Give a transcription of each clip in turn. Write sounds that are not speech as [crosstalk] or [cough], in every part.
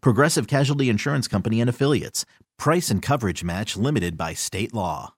Progressive Casualty Insurance Company and Affiliates. Price and coverage match limited by state law.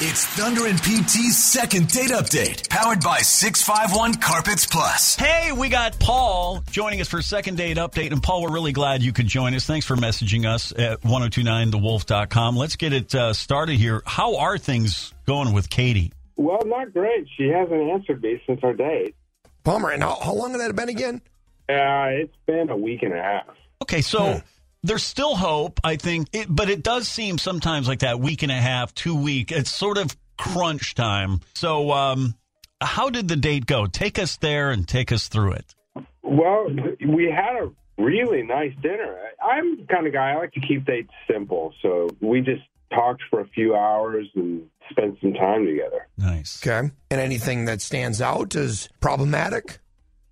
It's Thunder and PT's second date update, powered by 651 Carpets Plus. Hey, we got Paul joining us for second date update. And Paul, we're really glad you could join us. Thanks for messaging us at 1029thewolf.com. Let's get it uh, started here. How are things going with Katie? Well, not great. She hasn't answered me since our date. Bummer. And how, how long had that been again? Uh, it's been a week and a half. Okay, so Hmm. there's still hope, I think, it, but it does seem sometimes like that week and a half, two week. It's sort of crunch time. So, um, how did the date go? Take us there and take us through it. Well, we had a really nice dinner. I'm the kind of guy I like to keep dates simple, so we just talked for a few hours and spent some time together. Nice. Okay. And anything that stands out as problematic?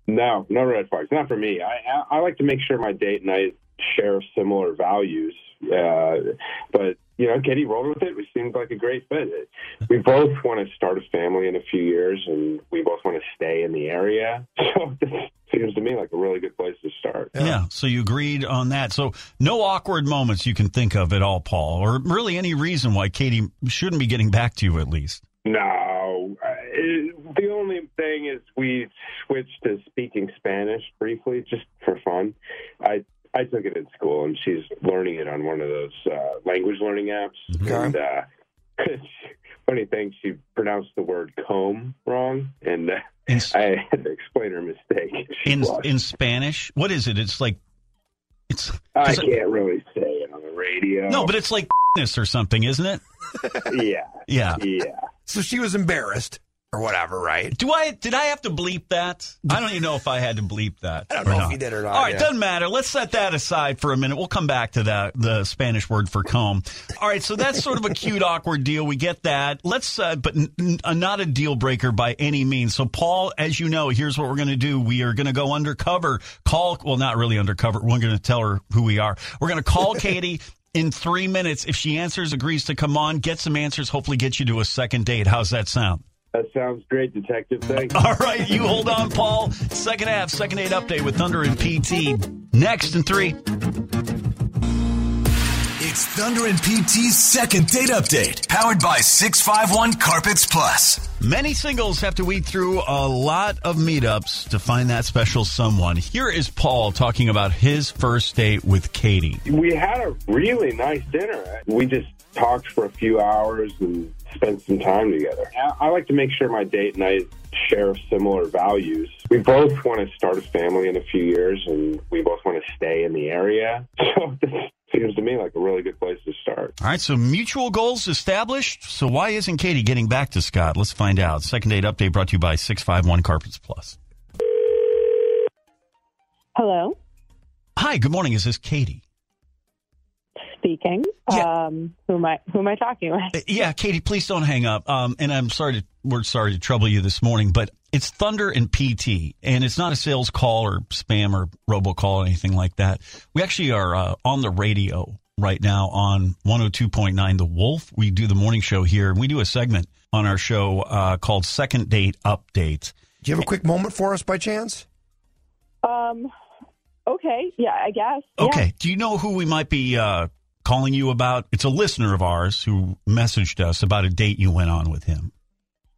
No, no red flags. Not for me. I I, I like to make sure my date and I share similar values. Uh, but you know, Katie rolled with it. We seemed like a great fit. We both want to start a family in a few years, and we both want to stay in the area. [laughs] So this seems to me like a really good place to start. Yeah. So you agreed on that. So no awkward moments you can think of at all, Paul, or really any reason why Katie shouldn't be getting back to you at least. No, it, the only thing is we switched to speaking Spanish briefly, just for fun. I I took it in school, and she's learning it on one of those uh, language learning apps. Okay. And uh, [laughs] funny thing, she pronounced the word comb wrong, and uh, In, I had to explain her mistake. [laughs] She in, blushed. in Spanish, what is it? It's like it's I 'cause it- can't really say it on the radio. no, but it's like this [laughs] or something, isn't it? yeah, Yeah. yeah. So she was embarrassed or whatever, right? Do I did I have to bleep that? I don't even know if I had to bleep that. I don't know if not. you did or not, All right, yeah. doesn't matter. Let's set that aside for a minute. We'll come back to that the Spanish word for comb. All right, so that's sort of a cute [laughs] awkward deal. We get that. Let's uh, but n- n- uh, not a deal breaker by any means. So Paul, as you know, here's what we're going to do. We are going to go undercover. Call well, not really undercover. We're going to tell her who we are. We're going to call [laughs] Katie. In three minutes, if she answers, agrees to come on, get some answers, hopefully get you to a second date. How's that sound? That sounds great, Detective. Thanks. [laughs] All right, you hold on, Paul. Second half, second eight update with Thunder and PT. Next in three. It's Thunder and PT's second date update, powered by 651 Carpets Plus. Many singles have to weed through a lot of meetups to find that special someone. Here is Paul talking about his first date with Katie. We had a really nice dinner. We just talked for a few hours and spent some time together. I I like to make sure my date and I share similar values. We both want to start a family in a few years, and we both want to stay in the area. [laughs] So this seems to me like a really good place to start. All right, so mutual goals established. So why isn't Katie getting back to Scott? Let's find out. Second date update brought to you by 651 Carpets Plus. Hello, Hi, good morning. Is this Katie? Speaking. Yeah. Um, who am I? Who am I talking with? Uh, Yeah, Katie, please don't hang up. Um, and I'm sorry to we're sorry to trouble you this morning, but it's Thunder and PT, and it's not a sales call or spam or robocall or anything like that. We actually are uh, on the radio right now on 102.9 The Wolf. We do the morning show here, and we do a segment on our show uh, called Second Date Update. Do you have a quick moment for us by chance? Um, okay, yeah, I guess. Yeah. Okay, do you know who we might be uh, calling you about? It's a listener of ours who messaged us about a date you went on with him.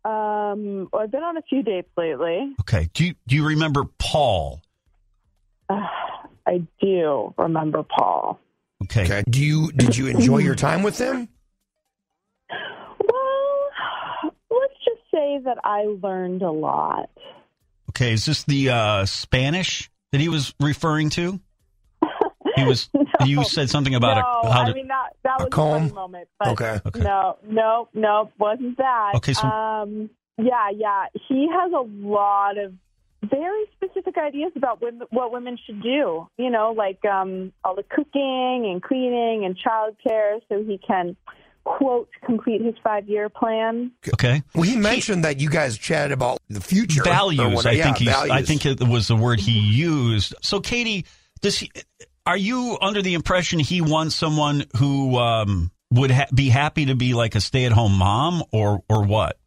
Um, well, I've been on a few dates lately. Okay, do you, do you remember Paul? Uh, I do remember Paul. Okay. Okay. Do you did you enjoy your time with him? Well, let's just say that I learned a lot. Okay. Is this the uh, Spanish that he was referring to? He was. [laughs] No. You said something about no, a, how I mean that that A was a comb? funny moment, but Okay. Okay. no, no, no, wasn't that. Okay, so- um, yeah, yeah, he has a lot of very specific ideas about women, what women should do. You know, like um, all the cooking and cleaning and childcare, so he can quote complete his five year plan. okay. Well, he mentioned that you guys chatted about the future values. I Yeah, think he's, I think it was the word he used. So, Katie, does he? Are you under the impression he wants someone who um, would ha- be happy to be like a stay-at-home mom, or or what?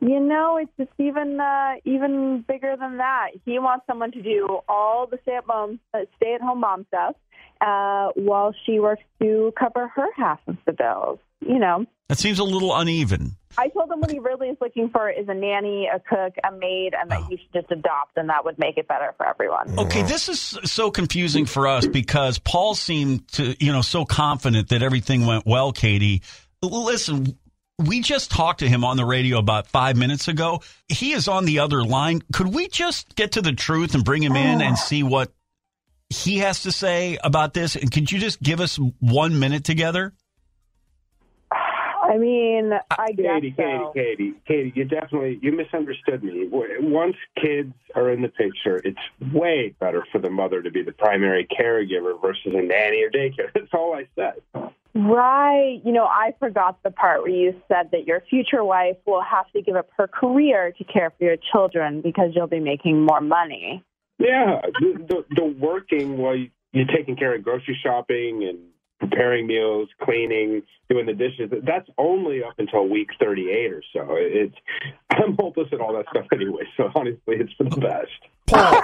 You know, it's just even uh, even bigger than that. He wants someone to do all the stay at home uh, stay at home mom stuff uh, while she works to cover her half of the bills. You know, That seems a little uneven. I told him what he really is looking for is a nanny, a cook, a maid, and that Oh. he should just adopt, and that would make it better for everyone. Okay, this is so confusing for us because Paul seemed to, you know, so confident that everything went well, Katie. Listen, we just talked to him on the radio about five minutes ago. He is on the other line. Could we just get to the truth and bring him in and see what he has to say about this? And could you just give us one minute together? I mean, uh, I guess Katie, Katie, so. Katie, Katie, you definitely you misunderstood me. Once kids are in the picture, it's way better for the mother to be the primary caregiver versus a nanny or daycare. [laughs] That's all I said. Right. You know, I forgot the part where you said that your future wife will have to give up her career to care for your children because you'll be making more money. Yeah, the, the, the working while you- you're taking care of grocery shopping and preparing meals, cleaning, doing the dishes. That's only up until week 38 or so. It's I'm hopeless at all that stuff anyway. So honestly, it's for the best. Paul,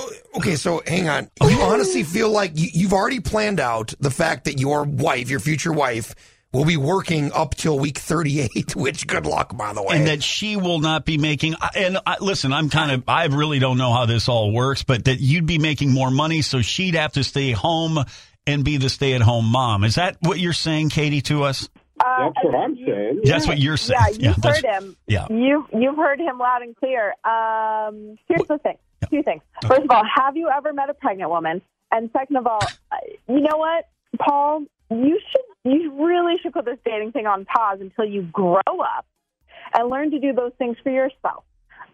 you, okay, so hang on. You honestly feel like you, you've already planned out the fact that your wife, your future wife, will be working up till week 38, [laughs] which good luck, by the way. and that she will not be making and I, listen i'm kind of i really don't know how this all works but that you'd be making more money so she'd have to stay home and be the stay-at-home mom is that what you're saying katie to us Uh, That's what I'm saying. that's what you're saying Yeah, you've that's- heard him. yeah. You you've heard him loud and clear. Um, here's the thing. Two things. First of all, have you ever met a pregnant woman? And second of all, uh, you know what, Paul? You should you really should put this dating thing on pause until you grow up and learn to do those things for yourself.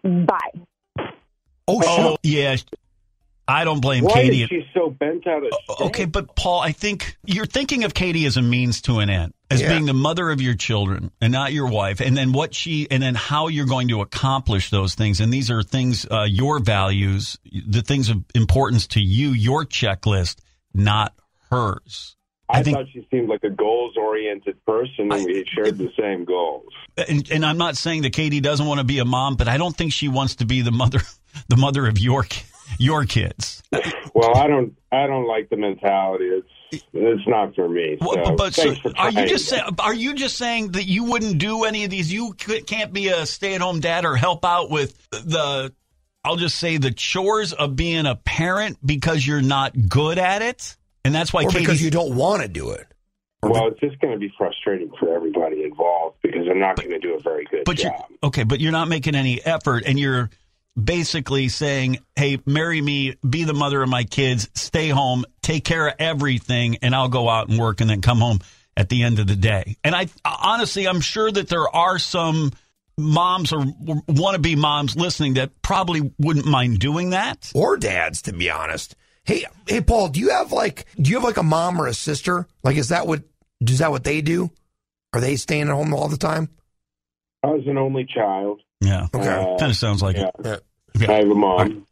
Bye. oh, shit. oh yeah i don't blame Why katie is she so bent out of shape? Okay, but Paul, I think you're thinking of Katie as a means to an end, as Yeah. being the mother of your children and not your wife, and then what she, and then how you're going to accomplish those things. And these are things, uh, your values, the things of importance to you, your checklist, not hers. I, I think- thought she seemed like a goals-oriented person, and we shared the same goals. And, and I'm not saying that Katie doesn't want to be a mom, but I don't think she wants to be the mother, [laughs] the mother of your ki- your kids. Well, I don't, I don't like the mentality. It's, it's not for me. Well, but so thanks for are you just saying? Are you just saying that you wouldn't do any of these? You can't be a stay-at-home dad or help out with the. I'll just say the chores of being a parent because you're not good at it, and that's why or because you don't want to do it. Well, it's just going to be frustrating for everybody involved because they're not going to do a very good but you job. okay, but you're not making any effort, and you're basically saying, "Hey, marry me, be the mother of my kids, stay home, take care of everything, and I'll go out and work, and then come home at the end of the day." And I honestly, I'm sure that there are some moms or wannabe moms listening that probably wouldn't mind doing that. Or dads, to be honest. Hey, hey, Paul, do you have like, do you have like a mom or a sister? Like, is that what, is that what they do? Are they staying at home all the time? I was an only child. Yeah, Okay. Uh, kind of sounds like yeah. it. I have a mom.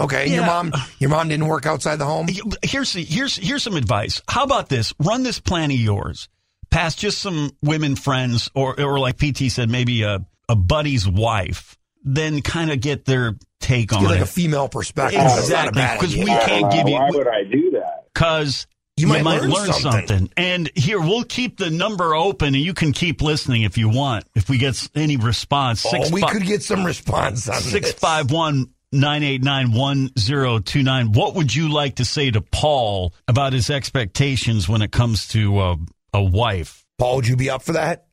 Okay, and your mom, your mom didn't work outside the home. Here's here's here's some advice. How about this? Run this plan of yours past just some women friends, or or like PT said, maybe a a buddy's wife. Then kind of get their take on Get like it. a female perspective. That's not a Exactly, bad 'cause idea. we can't give you- Why would I do that? because You might learn something. And here, we'll keep the number open, and you can keep listening if you want. If we get any response, Oh, six we fi- could get some response on six this. five one 989-1029. What would you like to say to Paul about his expectations when it comes to uh, a wife? Paul, would you be up for that?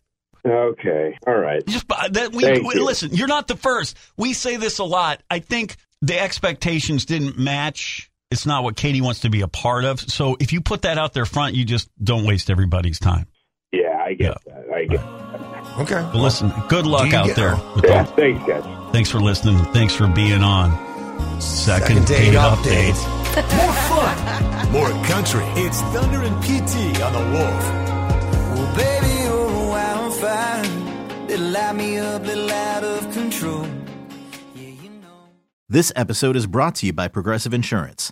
Okay. All right. Just uh, that we, Thank we- you. listen. You're not the first. We say this a lot. I think the expectations didn't match. It's not what Katie wants to be a part of. So if you put that out there front, you just don't waste everybody's time. Yeah, I get that. I get that. Okay. But listen, good luck out there. with Yeah, all- thanks, guys. thanks for listening. Thanks for being on. Second, Second date update. [laughs] More fun, more country. It's Thunder and PT on the Wolf. Well, baby, you're a wildfire. Little light me up, little out of control. Yeah, you know. This episode is brought to you by Progressive Insurance.